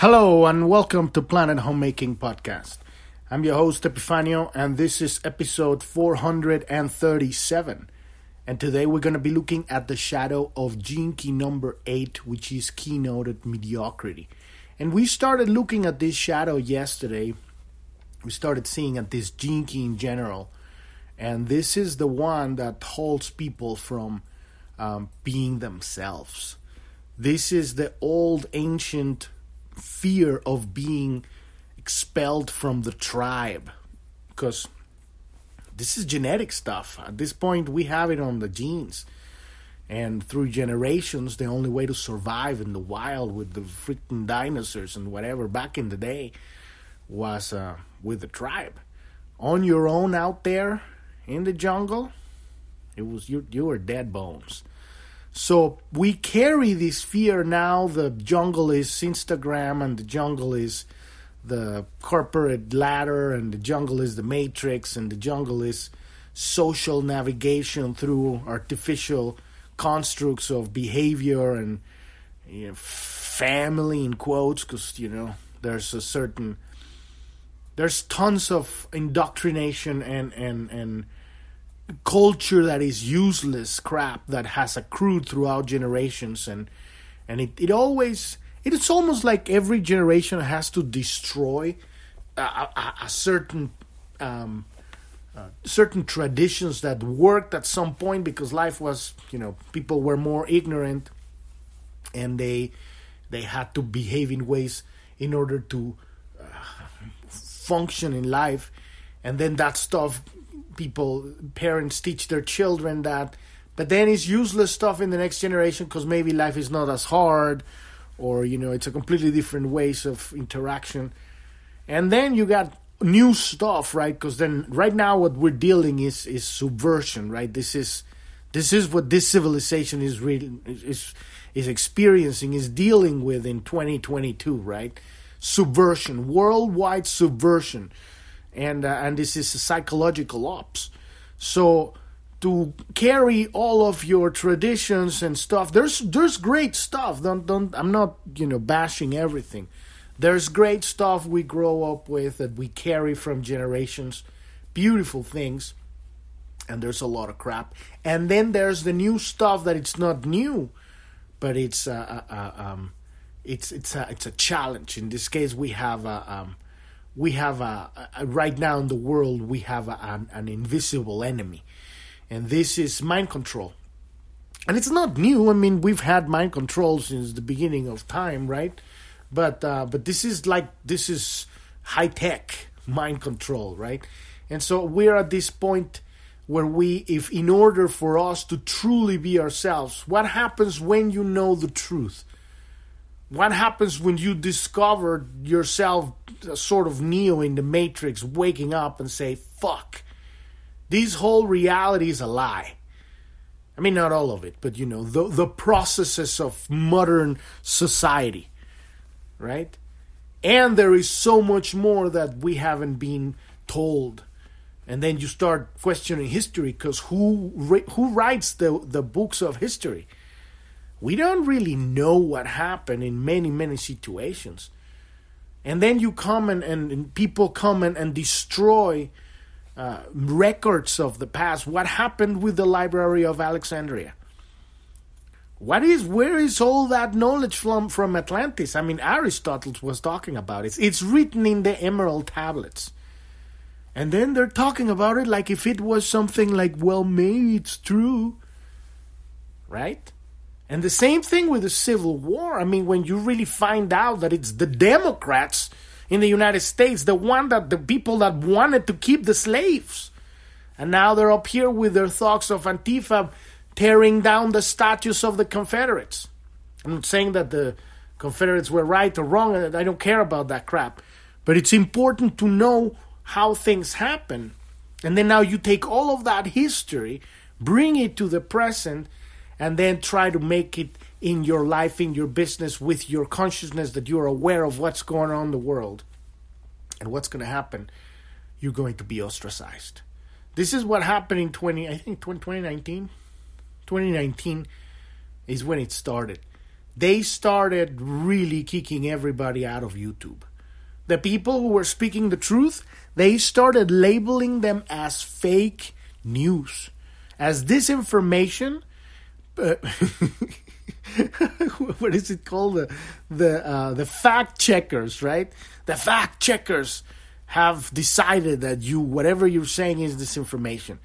Hello and welcome to Planet Homemaking Podcast. I'm your host Epifanio and this is episode 437. And today we're going to be looking at the shadow of gene key number 8 which is keynoted mediocrity. And we started looking at this shadow yesterday. We started seeing at this gene key in general. And this is the one that holds people from um, being themselves. This is the old ancient fear of being expelled from the tribe because this is genetic stuff. At this point, we have it on the genes. And through generations, the only way to survive in the wild with the freaking dinosaurs and whatever back in the day was uh, with the tribe. On your own out there in the jungle, it was you. You were dead bones. So we carry this fear now. The jungle is Instagram, and the jungle is the corporate ladder, and the jungle is the matrix, and the jungle is social navigation through artificial constructs of behavior and you know, family in quotes, because you know there's a certain there's tons of indoctrination and and and culture that is useless crap that has accrued throughout generations and and it, it always it's almost like every generation has to destroy a, a, a certain um, uh, certain traditions that worked at some point because life was you know people were more ignorant and they they had to behave in ways in order to uh, function in life. And then that stuff people parents teach their children that. But then it's useless stuff in the next generation because maybe life is not as hard or you know it's a completely different ways of interaction. And then you got new stuff right? Because then right now what we're dealing is is subversion right? This is this is what this civilization is really is is experiencing is dealing with in 2022 right? Subversion worldwide subversion and uh, and this is a psychological ops. So to carry all of your traditions and stuff, there's there's great stuff. Don't don't I'm not you know bashing everything. There's great stuff we grow up with that we carry from generations, beautiful things, and there's a lot of crap. And then there's the new stuff that it's not new, but it's uh, uh um, it's it's a it's a challenge. In this case, we have a um, we have a, a, right now in the world we have a, an, an invisible enemy. And this is mind control. And it's not new. I mean we've had mind control since the beginning of time right? But uh, but this is like this is high tech mind control right? And so we're at this point where we if in order for us to truly be ourselves what happens when you know the truth? What happens when you discover yourself sort of Neo in the Matrix waking up and say, fuck, this whole reality is a lie? I mean, not all of it, but you know, the, the processes of modern society, right? And there is so much more that we haven't been told. And then you start questioning history because who who writes the, the books of history? we don't really know what happened in many, many situations. And then you come and, and, and people come and, and destroy uh, records of the past. What happened with the Library of Alexandria? What is where is all that knowledge from from Atlantis? I mean, Aristotle was talking about it. It's written in the Emerald tablets. And then they're talking about it like if it was something like, well, maybe it's true. Right? And the same thing with the Civil War. I mean, when you really find out that it's the Democrats in the United States, the one that the people that wanted to keep the slaves. And now they're up here with their thoughts of Antifa tearing down the statues of the Confederates. I'm not saying that the Confederates were right or wrong, I don't care about that crap. But it's important to know how things happen. And then now you take all of that history, bring it to the present, and then try to make it in your life, in your business, with your consciousness that you're aware of what's going on in the world and what's going to happen, you're going to be ostracized. This is what happened in 20, I think 2019. 2019 is when it started. they started really kicking everybody out of YouTube. The people who were speaking the truth, they started labeling them as fake news, as disinformation. Uh, what is it called? The the uh, the fact checkers, right? The fact checkers have decided that you whatever you're saying is disinformation.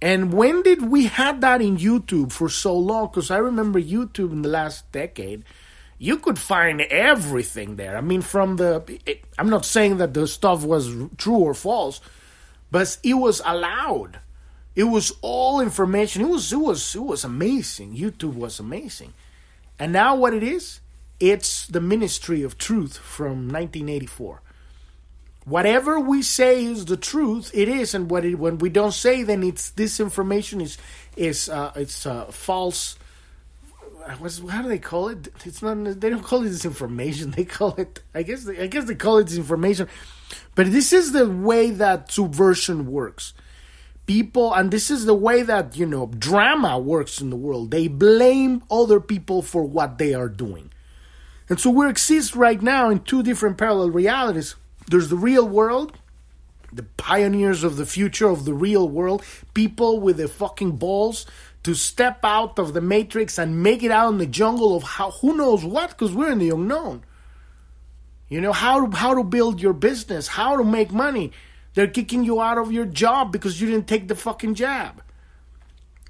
And when did we had that in YouTube for so long? Because I remember YouTube in the last decade, you could find everything there. I mean, from the I'm not saying that the stuff was true or false, but it was allowed. It was all information. It was it was it was amazing. YouTube was amazing. And now what it is? It's the Ministry of Truth from 1984 whatever we say is the truth it is and what it, when we don't say then it's this information is is uh, it's uh, false What's, how do they call it it's not they don't call it disinformation they call it i guess they, i guess they call it disinformation but this is the way that subversion works people and this is the way that you know drama works in the world they blame other people for what they are doing and so we exist right now in two different parallel realities there's the real world, the pioneers of the future of the real world, people with the fucking balls to step out of the matrix and make it out in the jungle of how who knows what because we're in the unknown. You know how how to build your business, how to make money. They're kicking you out of your job because you didn't take the fucking jab.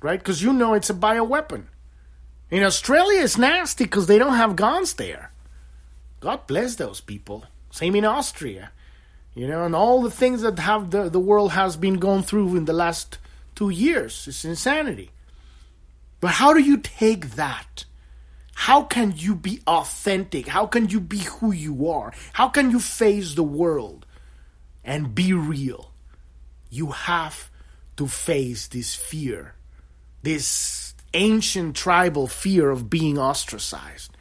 Right? Because you know it's a bioweapon. In Australia, it's nasty because they don't have guns there. God bless those people. Same in Austria. You know, and all the things that have the, the world has been going through in the last two years. It's insanity. But how do you take that? How can you be authentic? How can you be who you are? How can you face the world and be real? You have to face this fear, this ancient tribal fear of being ostracized.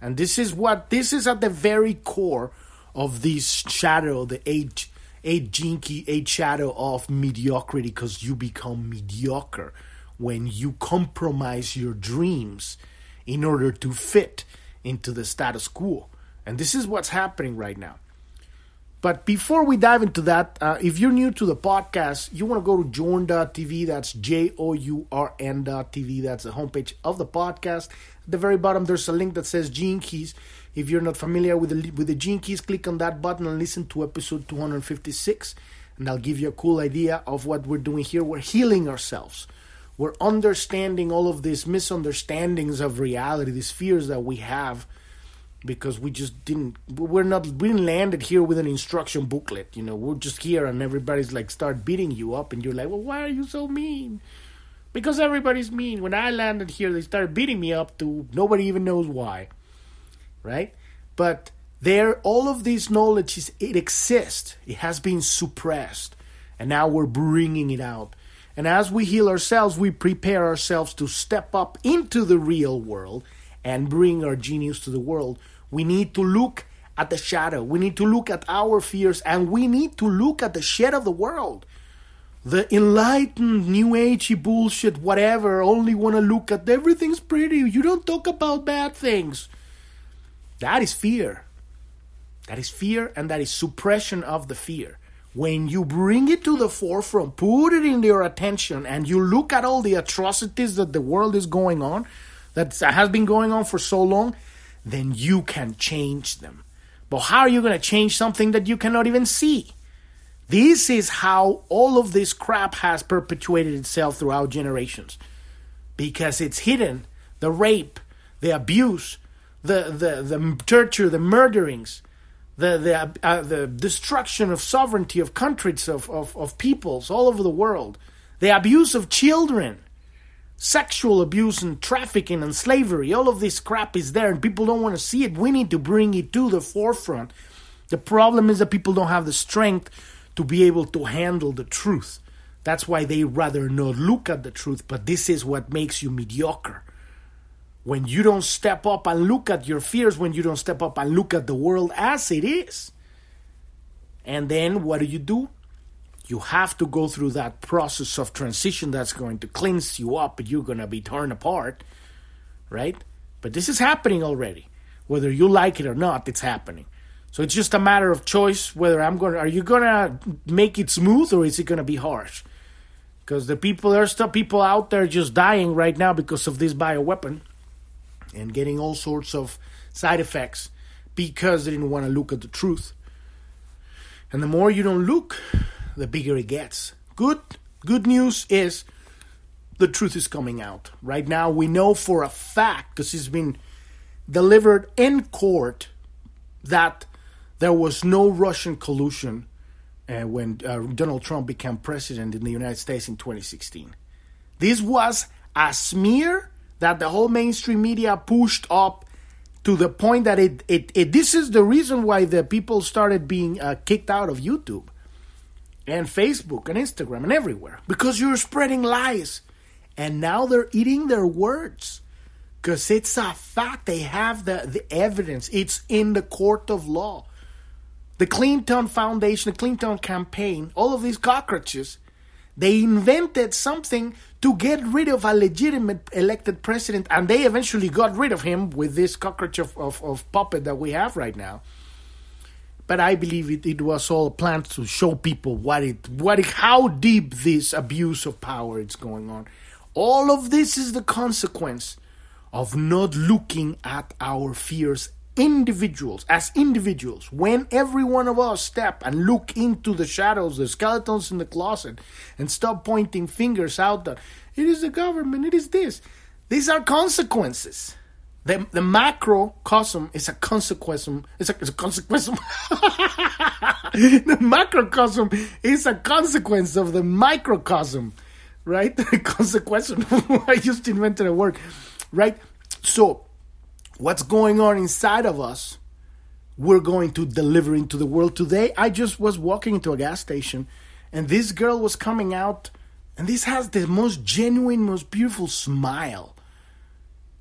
And this is what, this is at the very core of this shadow, the eight eight key, eight shadow of mediocrity, because you become mediocre when you compromise your dreams in order to fit into the status quo. And this is what's happening right now. But before we dive into that, uh, if you're new to the podcast, you want to go to journ.tv. That's J O U R N.tv. That's the homepage of the podcast. At the very bottom, there's a link that says Gene Keys. If you're not familiar with the with the Gene Keys, click on that button and listen to episode 256, and I'll give you a cool idea of what we're doing here. We're healing ourselves. We're understanding all of these misunderstandings of reality, these fears that we have because we just didn't we're not we didn't landed here with an instruction booklet you know we're just here and everybody's like start beating you up and you're like well why are you so mean because everybody's mean when i landed here they started beating me up to nobody even knows why right? But there, all of this knowledge is it exists. It has been suppressed, and now we're bringing it out. And as we heal ourselves, we prepare ourselves to step up into the real world and bring our genius to the world. We need to look at the shadow. We need to look at our fears, and we need to look at the shit of the world. The enlightened, new agey bullshit, whatever, only want to look at everything's pretty. You don't talk about bad things. That is fear. That is fear and that is suppression of the fear. When you bring it to the forefront, put it in your attention, and you look at all the atrocities that the world is going on, that has been going on for so long, then you can change them. But how are you going to change something that you cannot even see? This is how all of this crap has perpetuated itself throughout generations. Because it's hidden the rape, the abuse, the the the torture, the murderings, the the uh, the destruction of sovereignty of countries of, of of peoples all over the world, the abuse of children, sexual abuse and trafficking and slavery. All of this crap is there, and people don't want to see it. We need to bring it to the forefront. The problem is that people don't have the strength to be able to handle the truth. That's why they rather not look at the truth, but this is what makes you mediocre when you don't step up and look at your fears, when you don't step up and look at the world as it is. And then what do you do? You have to go through that process of transition that's going to cleanse you up, you're going to be torn apart, right? But this is happening already. Whether you like it or not, it's happening. So it's just a matter of choice whether I'm going to, are you going to make it smooth or is it going to be harsh? Because the people, there's still people out there just dying right now because of this bioweapon and getting all sorts of side effects because they didn't want to look at the truth. And the more you don't look, the bigger it gets. Good good news is the truth is coming out. Right now we know for a fact because it's been delivered in court that there was no Russian collusion uh, when uh, Donald Trump became president in the United States in 2016. This was a smear that the whole mainstream media pushed up to the point that it, it, it this is the reason why the people started being uh, kicked out of YouTube and Facebook and Instagram and everywhere because you're spreading lies. And now they're eating their words because it's a fact. They have the, the evidence, it's in the court of law. The Clinton Foundation, the Clinton campaign, all of these cockroaches, they invented something to get rid of a legitimate elected president, and they eventually got rid of him with this cockroach of, of, of puppet that we have right now. But I believe it, it was all planned to show people what it what it, how deep this abuse of power is going on. All of this is the consequence of not looking at our fears individuals, as individuals, when every one of us step and look into the shadows, the skeletons in the closet, and stop pointing fingers out that it is the government, it is this. These are consequences. The, the macrocosm is a consequence. It's a, it's a the macrocosm is a consequence of the microcosm, right? The consequence. I just invented a word, right? So what's going on inside of us, we're going to deliver into the world. Today, I just was walking into a gas station and this girl was coming out, and this has the most genuine, most beautiful smile.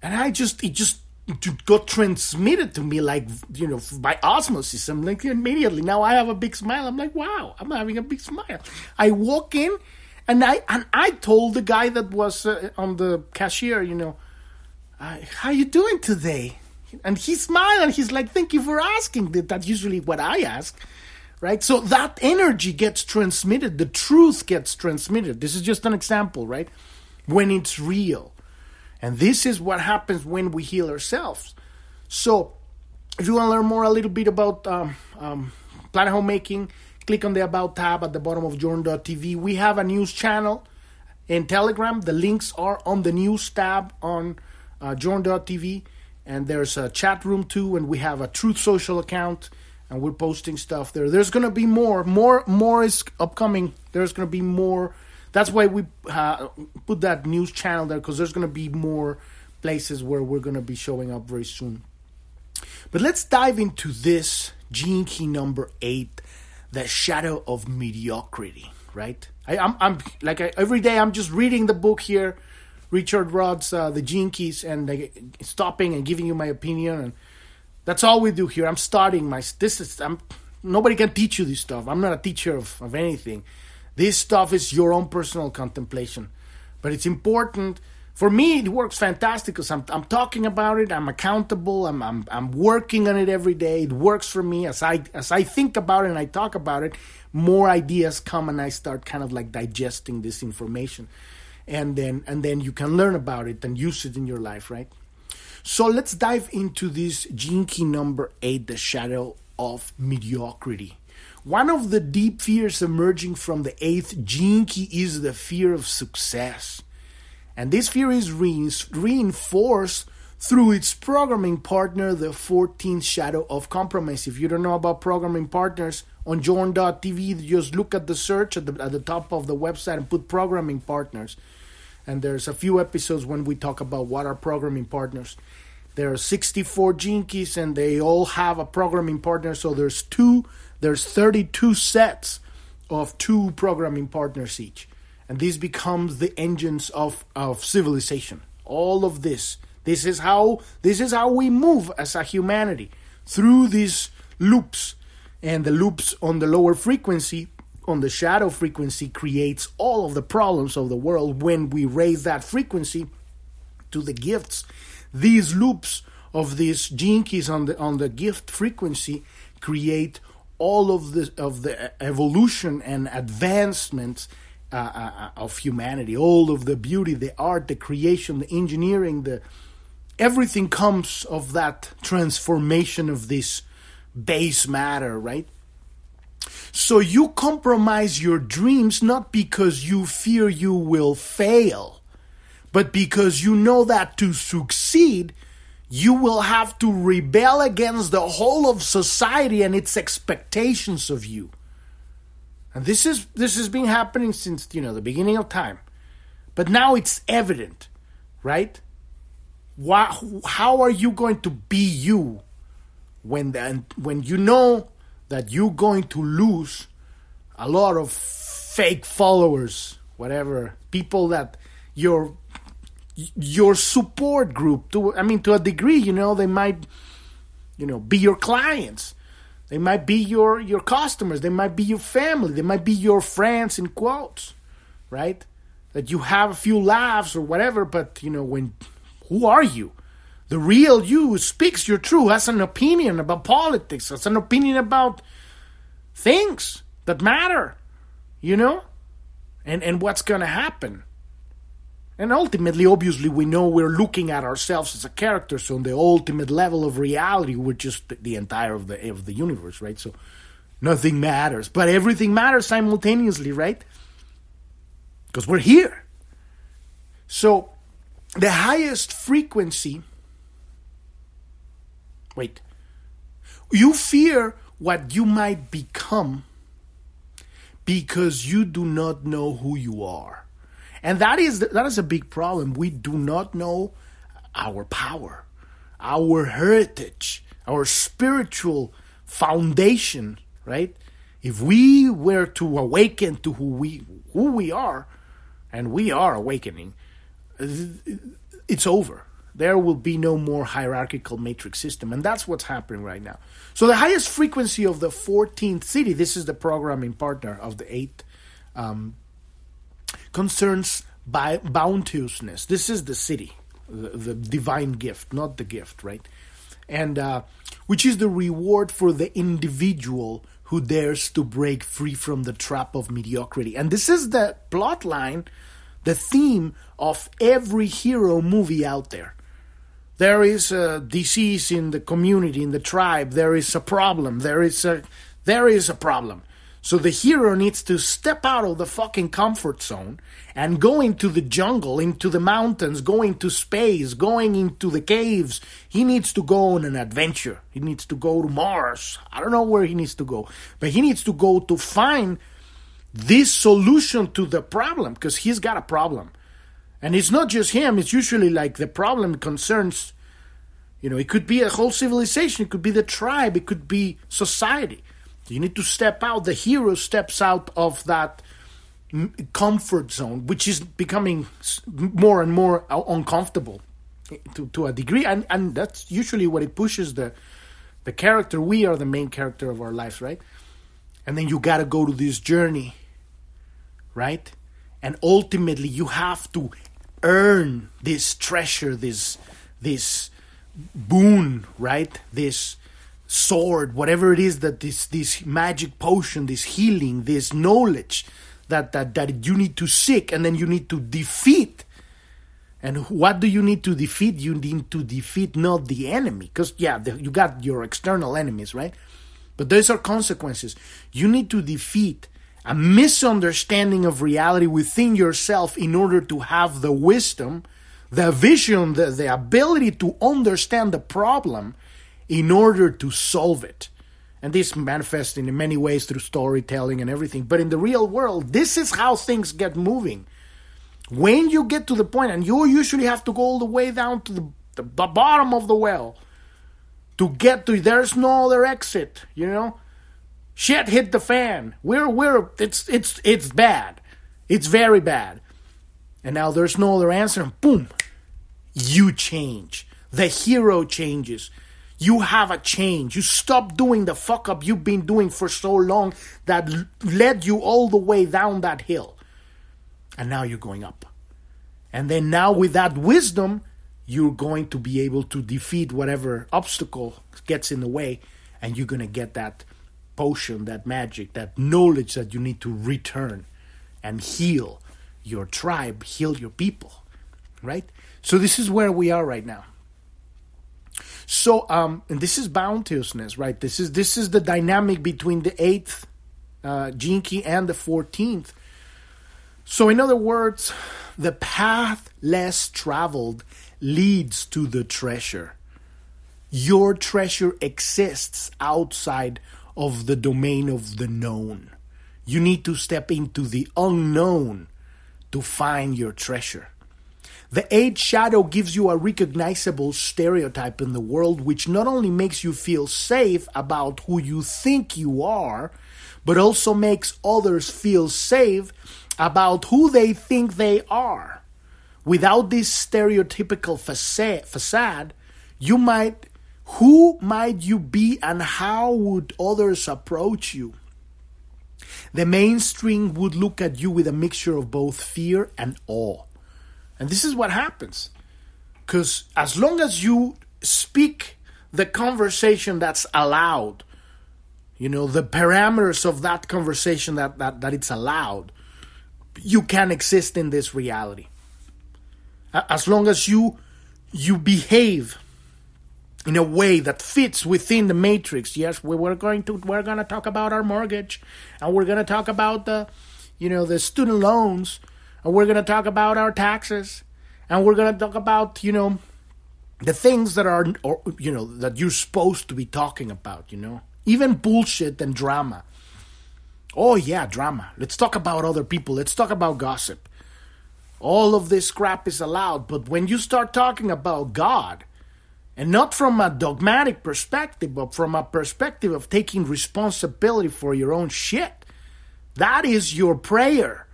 And I just, it just got transmitted to me like, you know, by osmosis. I'm like, immediately, now I have a big smile. I'm like, wow, I'm having a big smile. I walk in, and I and I told the guy that was uh, on the cashier, you know, how you doing today? And he smiled and he's like, thank you for asking. That's usually what I ask, right? So that energy gets transmitted. The truth gets transmitted. This is just an example, right? When it's real. And this is what happens when we heal ourselves. So if you want to learn more a little bit about um, um, planet homemaking, click on the About tab at the bottom of Journ.tv. We have a news channel in Telegram. The links are on the news tab on uh, Journ.tv, and there's a chat room too, and we have a Truth Social account, and we're posting stuff there. There's gonna be more, more, more is upcoming. There's gonna be more. That's why we uh, put that news channel there because there's gonna be more places where we're gonna be showing up very soon. But let's dive into this gene key number eight, the shadow of mediocrity. Right? I, am I'm, I'm like I, every day I'm just reading the book here Richard Rudd's uh, The Gene Keys and stopping and giving you my opinion. And that's all we do here. I'm starting my. This is. I'm. Nobody can teach you this stuff. I'm not a teacher of, of anything. This stuff is your own personal contemplation. But it's important. For me, it works fantastic because I'm, I'm talking about it. I'm accountable. I'm, I'm, I'm working on it every day. It works for me. As I, as I think about it and I talk about it, more ideas come and I start kind of like digesting this information and then and then you can learn about it and use it in your life, right? So let's dive into this key number eight, the shadow of mediocrity. One of the deep fears emerging from the eighth Gene Key is the fear of success. And this fear is reinforced through its programming partner, the 14th shadow of compromise. If you don't know about programming partners, on journ.tv, just look at the search at the, at the top of the website and put programming partners and there's a few episodes when we talk about what are programming partners. There are 64 Gene Keys and they all have a programming partner. So there's two, there's 32 sets of two programming partners each. And this becomes the engines of, of civilization. All of this. This is how this is how we move as a humanity through these loops. And the loops on the lower frequency on the shadow frequency creates all of the problems of the world when we raise that frequency to the gifts these loops of these keys on the on the gift frequency create all of the of the evolution and advancements uh, uh, of humanity all of the beauty the art the creation the engineering the everything comes of that transformation of this base matter right? So you compromise your dreams not because you fear you will fail but because you know that to succeed you will have to rebel against the whole of society and its expectations of you. And this is this has been happening since you know the beginning of time. But now it's evident, right? Why, how are you going to be you when the, when you know that you're going to lose a lot of fake followers, whatever, people that you're your support group to i mean to a degree you know they might you know be your clients. They might be your your customers. They might be your family. They might be your friends in quotes right? That you have a few laughs or whatever but you know when who are you? The real you speaks your truth has an opinion about politics has an opinion about things that matter you know? And and what's going to happen and ultimately, obviously, we know we're looking at ourselves as a character. So, on the ultimate level of reality, we're just the entire of the of the universe, right? So, nothing matters, but everything matters simultaneously, right? Because we're here. So, the highest frequency. Wait. You fear what you might become because you do not know who you are. And that is that is a big problem. We do not know our power, our heritage, our spiritual foundation, right? If we were to awaken to who we who we are, and we are awakening, it's over. There will be no more hierarchical matrix system, and that's what's happening right now. So the highest frequency of the 14th Siddhi, this is the programming partner of the eighth um, concerns by bounteousness. This is the Siddhi, the, the divine gift, not the gift, right? And uh, which is the reward for the individual who dares to break free from the trap of mediocrity. And this is the plot line, the theme of every hero movie out there. There is a disease in the community, in the tribe. There is a problem. There is a there is a problem. So the hero needs to step out of the fucking comfort zone and go into the jungle, into the mountains, go into space, going into the caves. He needs to go on an adventure. He needs to go to Mars. I don't know where he needs to go, but he needs to go to find this solution to the problem because he's got a problem. And it's not just him, it's usually like the problem concerns, you know, it could be a whole civilization, it could be the tribe, it could be society. You need to step out. The hero steps out of that comfort zone, which is becoming more and more uh, uncomfortable eh, to, to a degree, and and that's usually what it pushes the the character. We are the main character of our lives, right? And then you got to go to this journey, right? And ultimately, you have to earn this treasure, this this boon, right? This sword, whatever it is that this this magic potion, this healing, this knowledge that that that you need to seek and then you need to defeat. And what do you need to defeat? You need to defeat not the enemy, because yeah, the, you got your external enemies, right? But those are consequences. You need to defeat a misunderstanding of reality within yourself in order to have the wisdom, the vision, the, the ability to understand the problem in order to solve it. And this manifests in many ways through storytelling and everything. But in the real world, this is how things get moving. When you get to the point, and you usually have to go all the way down to the, the bottom of the well to get to there's no other exit, you know? Shit hit the fan. We're we're it's it's it's bad. It's very bad. And now there's no other answer, and boom, you change. The hero changes you have a change. You stop doing the fuck up you've been doing for so long that led you all the way down that hill. And now you're going up. And then now with that wisdom, you're going to be able to defeat whatever obstacle gets in the way, and you're going to get that potion, that magic, that knowledge that you need to return and heal your tribe, heal your people, right? So this is where we are right now. So, um, and this is bounteousness, right? This is this is the dynamic between the eighth uh, key and the fourteenth. So, in other words, the path less traveled leads to the treasure. Your treasure exists outside of the domain of the known. You need to step into the unknown to find your treasure. The eighth shadow gives you a recognizable stereotype in the world, which not only makes you feel safe about who you think you are, but also makes others feel safe about who they think they are. Without this stereotypical facade you might who might you be and how would others approach you? The mainstream would look at you with a mixture of both fear and awe. And this is what happens. Because as long as you speak the conversation that's allowed, you know, the parameters of that conversation that, that, that it's allowed, you can exist in this reality. As long as you you behave in a way that fits within the matrix. Yes, we are going to we're going to talk about our mortgage, and we're going to talk about the, you know, the student loans, and we're going to talk about our taxes, and we're going to talk about you know, the things that are or, you know that you're supposed to be talking about. You know, even bullshit and drama. Oh yeah, drama. Let's talk about other people. Let's talk about gossip. All of this crap is allowed, but when you start talking about God, and not from a dogmatic perspective, but from a perspective of taking responsibility for your own shit, that is your prayer.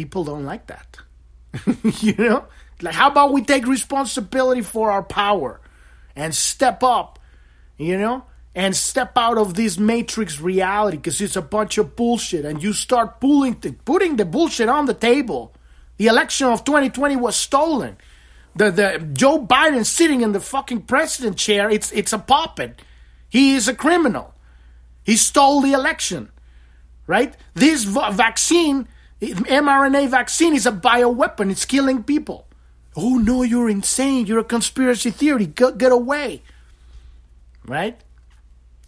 People don't like that. you know? Like, how about we take responsibility for our power and step up, you know? and step out of this matrix reality because it's a bunch of bullshit and you start pulling the, putting the bullshit on the table the election of 2020 was stolen the the Joe Biden sitting in the fucking president chair it's it's a puppet he is a criminal he stole the election right this vaccine mRNA vaccine is a bioweapon it's killing people oh no you're insane you're a conspiracy theory get, get away right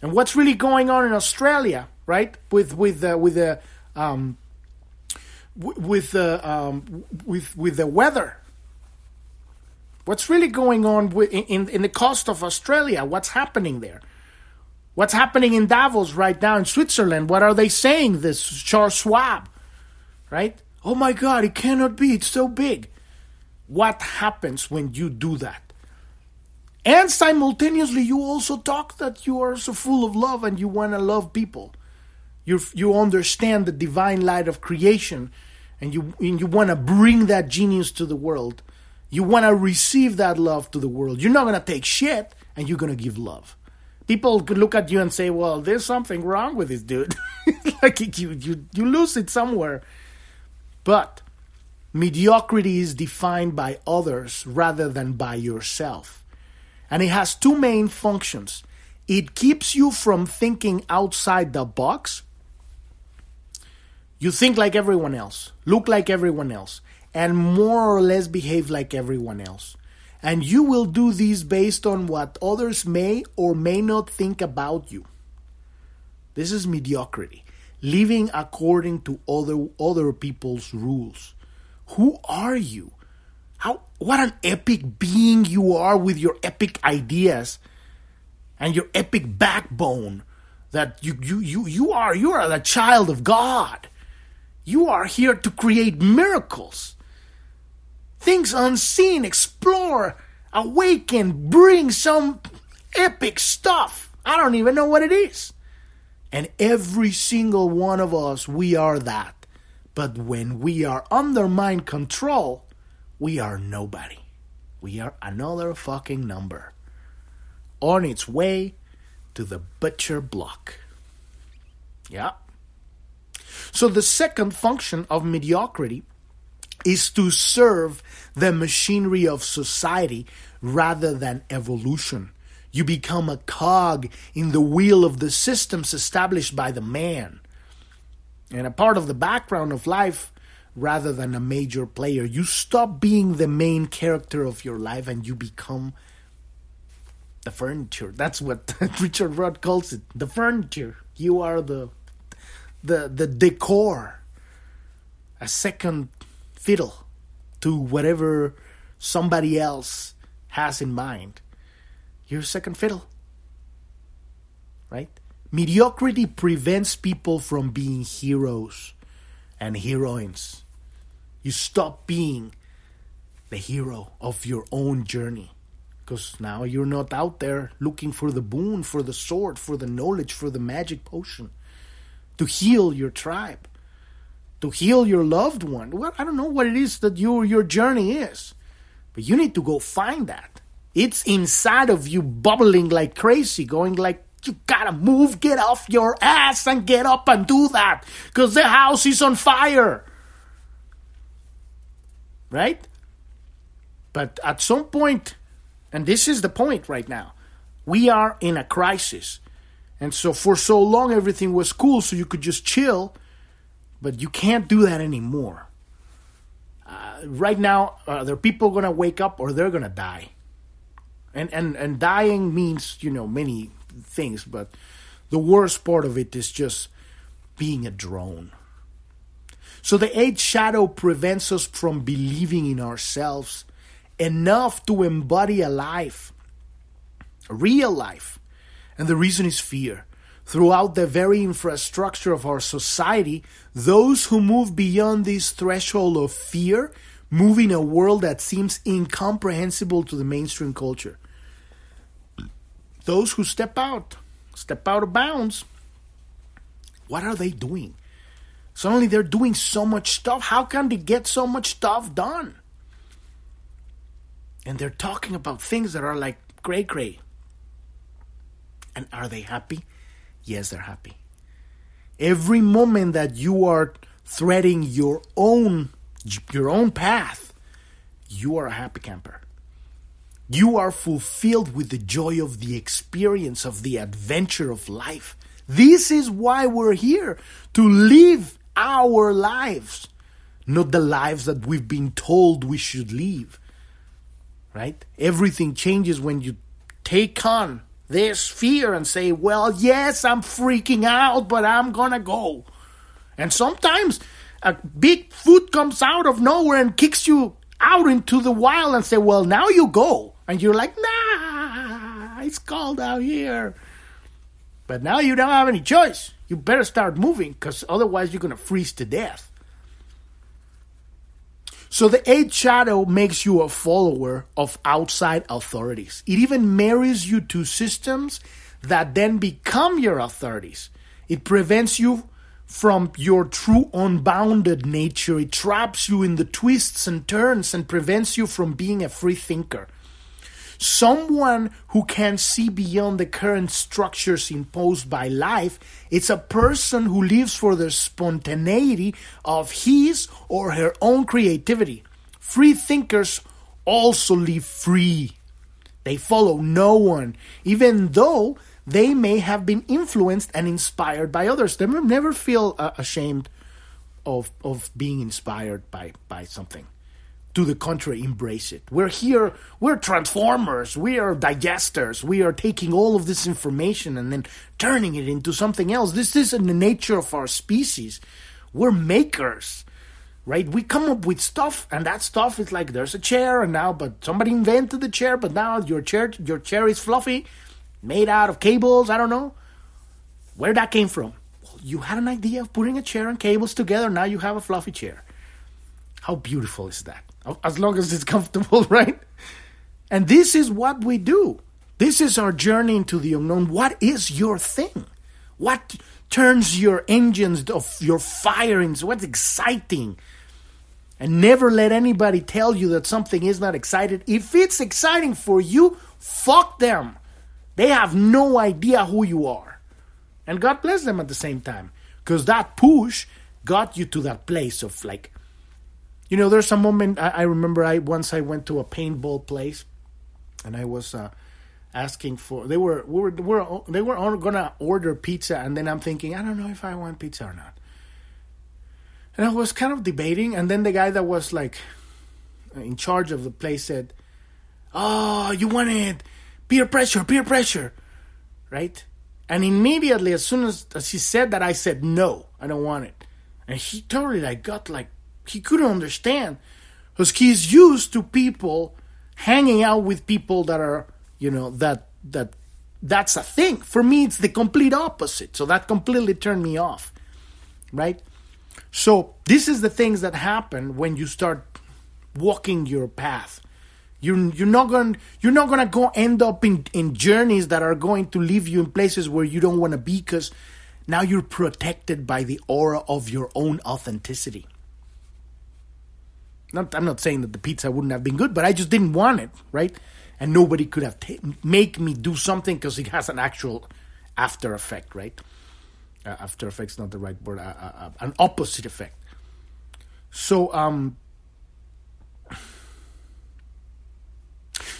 and what's really going on in Australia, right? With with uh, with the um, with the um, with with the weather. What's really going on in in the coast of Australia? What's happening there? What's happening in Davos right now in Switzerland? What are they saying? This Charles Schwab, right? Oh my God, it cannot be. It's so big. What happens when you do that? And simultaneously, you also talk that you are so full of love and you want to love people. You you understand the divine light of creation, and you and you want to bring that genius to the world. You want to receive that love to the world. You're not going to take shit, and you're going to give love. People could look at you and say, "Well, there's something wrong with this dude." like you you you lose it somewhere. But mediocrity is defined by others rather than by yourself and it has two main functions. It keeps you from thinking outside the box. You think like everyone else, look like everyone else, and more or less behave like everyone else. And you will do this based on what others may or may not think about you. This is mediocrity, living according to other other people's rules. Who are you? How what an epic being you are with your epic ideas and your epic backbone that you you you you are you are the child of God. You are here to create miracles. Things unseen, explore, awaken, bring some epic stuff. I don't even know what it is. And every single one of us, we are that. But when we are under mind control, we are nobody. We are another fucking number on its way to the butcher block. Yeah. So the second function of mediocrity is to serve the machinery of society rather than evolution. You become a cog in the wheel of the systems established by the man and a part of the background of life rather than a major player. You stop being the main character of your life and you become the furniture. That's what Richard Rudd calls it. The furniture. You are the the the decor. A second fiddle to whatever somebody else has in mind. You're second fiddle. Right? Mediocrity prevents people from being heroes and heroines. You stop being the hero of your own journey because now you're not out there looking for the boon, for the sword, for the knowledge, for the magic potion to heal your tribe, to heal your loved one. Well, I don't know what it is that your your journey is, but you need to go find that. It's inside of you, bubbling like crazy, going like you gotta move, get off your ass and get up and do that because the house is on fire. Right? But at some point, and this is the point right now, we are in a crisis. And so for so long, everything was cool, so you could just chill, but you can't do that anymore. Uh, right now, uh, there are people going to wake up or they're going to die. And, and, and dying means, you know, many things, but the worst part of it is just being a drone. So the eighth shadow prevents us from believing in ourselves enough to embody a life, a real life. And the reason is fear. Throughout the very infrastructure of our society, those who move beyond this threshold of fear move in a world that seems incomprehensible to the mainstream culture those who step out, step out of bounds, what are they doing? Suddenly they're doing so much stuff. How can they get so much stuff done? And they're talking about things that are like gray gray. And are they happy? Yes, they're happy. Every moment that you are threading your own your own path, you are a happy camper. You are fulfilled with the joy of the experience of the adventure of life. This is why we're here to live our lives, not the lives that we've been told we should live. Right? Everything changes when you take on this fear and say, Well, yes, I'm freaking out, but I'm gonna go. And sometimes a big foot comes out of nowhere and kicks you out into the wild and say, Well, now you go. And you're like, nah, it's cold out here. But now you don't have any choice. You better start moving because otherwise you're going to freeze to death. So the eighth shadow makes you a follower of outside authorities. It even marries you to systems that then become your authorities. It prevents you from your true unbounded nature. It traps you in the twists and turns and prevents you from being a free thinker. Someone who can see beyond the current structures imposed by life. It's a person who lives for the spontaneity of his or her own creativity. Free thinkers also live free. They follow no one, even though they may have been influenced and inspired by others. They never feel uh, ashamed of of being inspired by by something to the contrary, embrace it. We're here, we're transformers, we are digesters, we are taking all of this information and then turning it into something else. This isn't the nature of our species. We're makers, right? We come up with stuff, and that stuff is like there's a chair, and now, but somebody invented the chair, but now your chair, your chair is fluffy, made out of cables, I don't know. Where that came from? Well, you had an idea of putting a chair and cables together, now you have a fluffy chair. How beautiful is that? As long as it's comfortable, right? And this is what we do. This is our journey into the unknown. What is your thing? What turns your engines of your firings? What's exciting? And never let anybody tell you that something is not excited. If it's exciting for you, fuck them. They have no idea who you are. And God bless them at the same time. Because that push got you to that place of like you know, there's a moment I, I remember. I once I went to a paintball place, and I was uh, asking for. They were we were, we were they were gonna order pizza, and then I'm thinking, I don't know if I want pizza or not. And I was kind of debating, and then the guy that was like in charge of the place said, "Oh, you want it? peer pressure, peer pressure, right?" And immediately, as soon as, as he said that, I said, "No, I don't want it." And he totally like got like he couldn't understand. Because he's used to people hanging out with people that are you know that that that's a thing. For me it's the complete opposite. So that completely turned me off right? So this is the things that happen when you start walking your path. You're, you're not going you're not going to go end up in, in journeys that are going to leave you in places where you don't want to be because now you're protected by the aura of your own authenticity not, I'm not saying that the pizza wouldn't have been good, but I just didn't want it, right? And nobody could have t- make me do something because it has an actual after effect, right? Uh, after effect's not the right word. Uh, uh, uh, an opposite effect. So, um,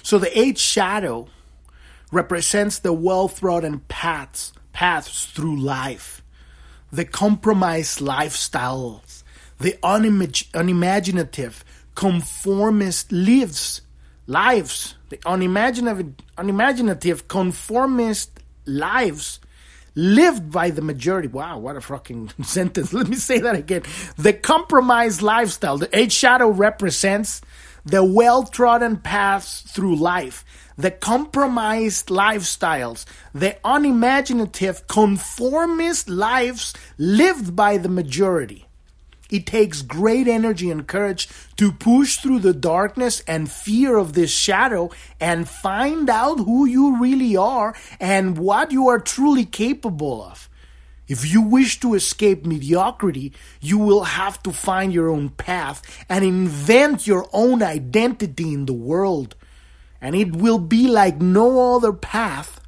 so the eighth shadow represents the well-trodden paths paths through life, the compromised lifestyles the unimag- unimaginative, conformist lives, lives, the unimaginative, unimaginative, conformist lives lived by the majority. Wow, what a fucking sentence. Let me say that again. The compromised lifestyle. The eight shadow represents the well trodden paths through life, the compromised lifestyles, the unimaginative, conformist lives lived by the majority. It takes great energy and courage to push through the darkness and fear of this shadow and find out who you really are and what you are truly capable of. If you wish to escape mediocrity, you will have to find your own path and invent your own identity in the world. And it will be like no other path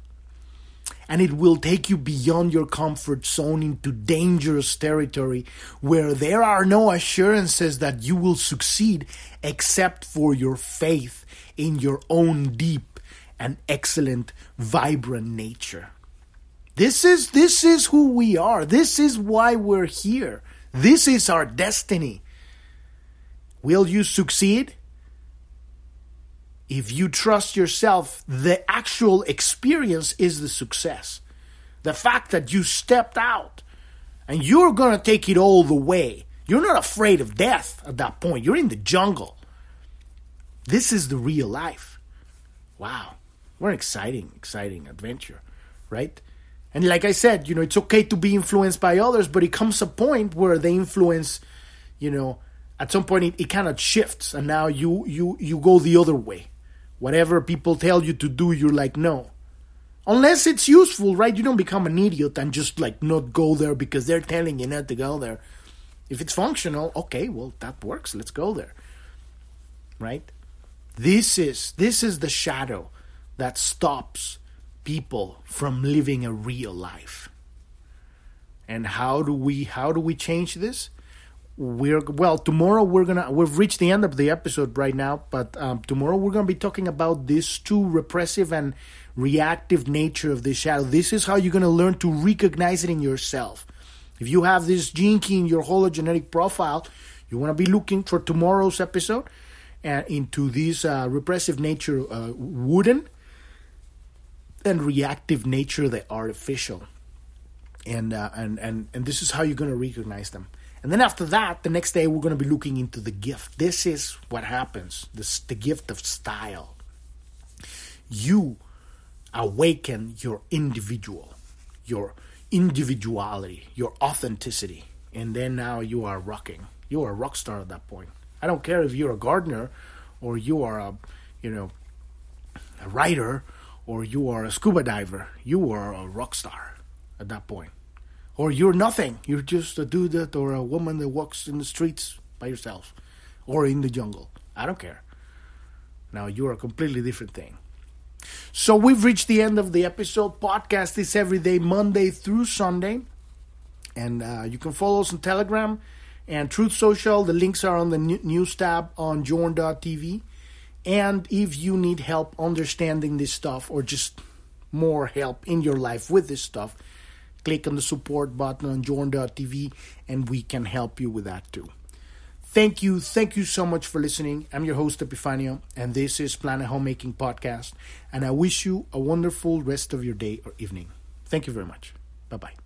and it will take you beyond your comfort zone into dangerous territory where there are no assurances that you will succeed except for your faith in your own deep and excellent vibrant nature. This is this is who we are. This is why we're here. This is our destiny. Will you succeed if you trust yourself, the actual experience is the success. The fact that you stepped out and you're going to take it all the way. You're not afraid of death at that point. You're in the jungle. This is the real life. Wow. What an exciting, exciting adventure, right? And like I said, you know, it's okay to be influenced by others, but it comes a point where the influence, you know, at some point it, it kind of shifts and now you you you go the other way Whatever people tell you to do, you're like, no. Unless it's useful, right? You don't become an idiot and just like not go there because they're telling you not to go there. If it's functional, okay, well that works. Let's go there. Right? This is this is the shadow that stops people from living a real life. And how do we how do we change this? We're well tomorrow we're gonna we've reached the end of the episode right now but um, tomorrow we're gonna be talking about this too repressive and reactive nature of this shadow. This is how you're gonna learn to recognize it in yourself. If you have this gene key in your hologenetic profile you want to be looking for tomorrow's episode uh, into this uh, repressive nature uh, wooden and reactive nature the artificial. And uh, and and and this is how you're to recognize them and then after that, the next day, we're going to be looking into the gift. This is what happens this, the gift of style. You awaken your individual, your individuality, your authenticity. And then now you are rocking. You are a rock star at that point. I don't care if you're a gardener or you are a, you know, a writer or you are a scuba diver. You are a rock star at that point or you're nothing. You're just a dude that or a woman that walks in the streets by yourself or in the jungle. I don't care. Now you're a completely different thing. So we've reached the end of the episode. Podcast is every day, Monday through Sunday, and uh, you can follow us on Telegram And Truth Social, the links are on the news tab on journ.tv. And if you need help understanding this stuff or just more help in your life with this stuff, click on the support button on journ.tv and we can help you with that too. Thank you. Thank you so much for listening. I'm your host, Epifanio, and this is Planet Homemaking Podcast. And I wish you a wonderful rest of your day or evening. Thank you very much. Bye bye.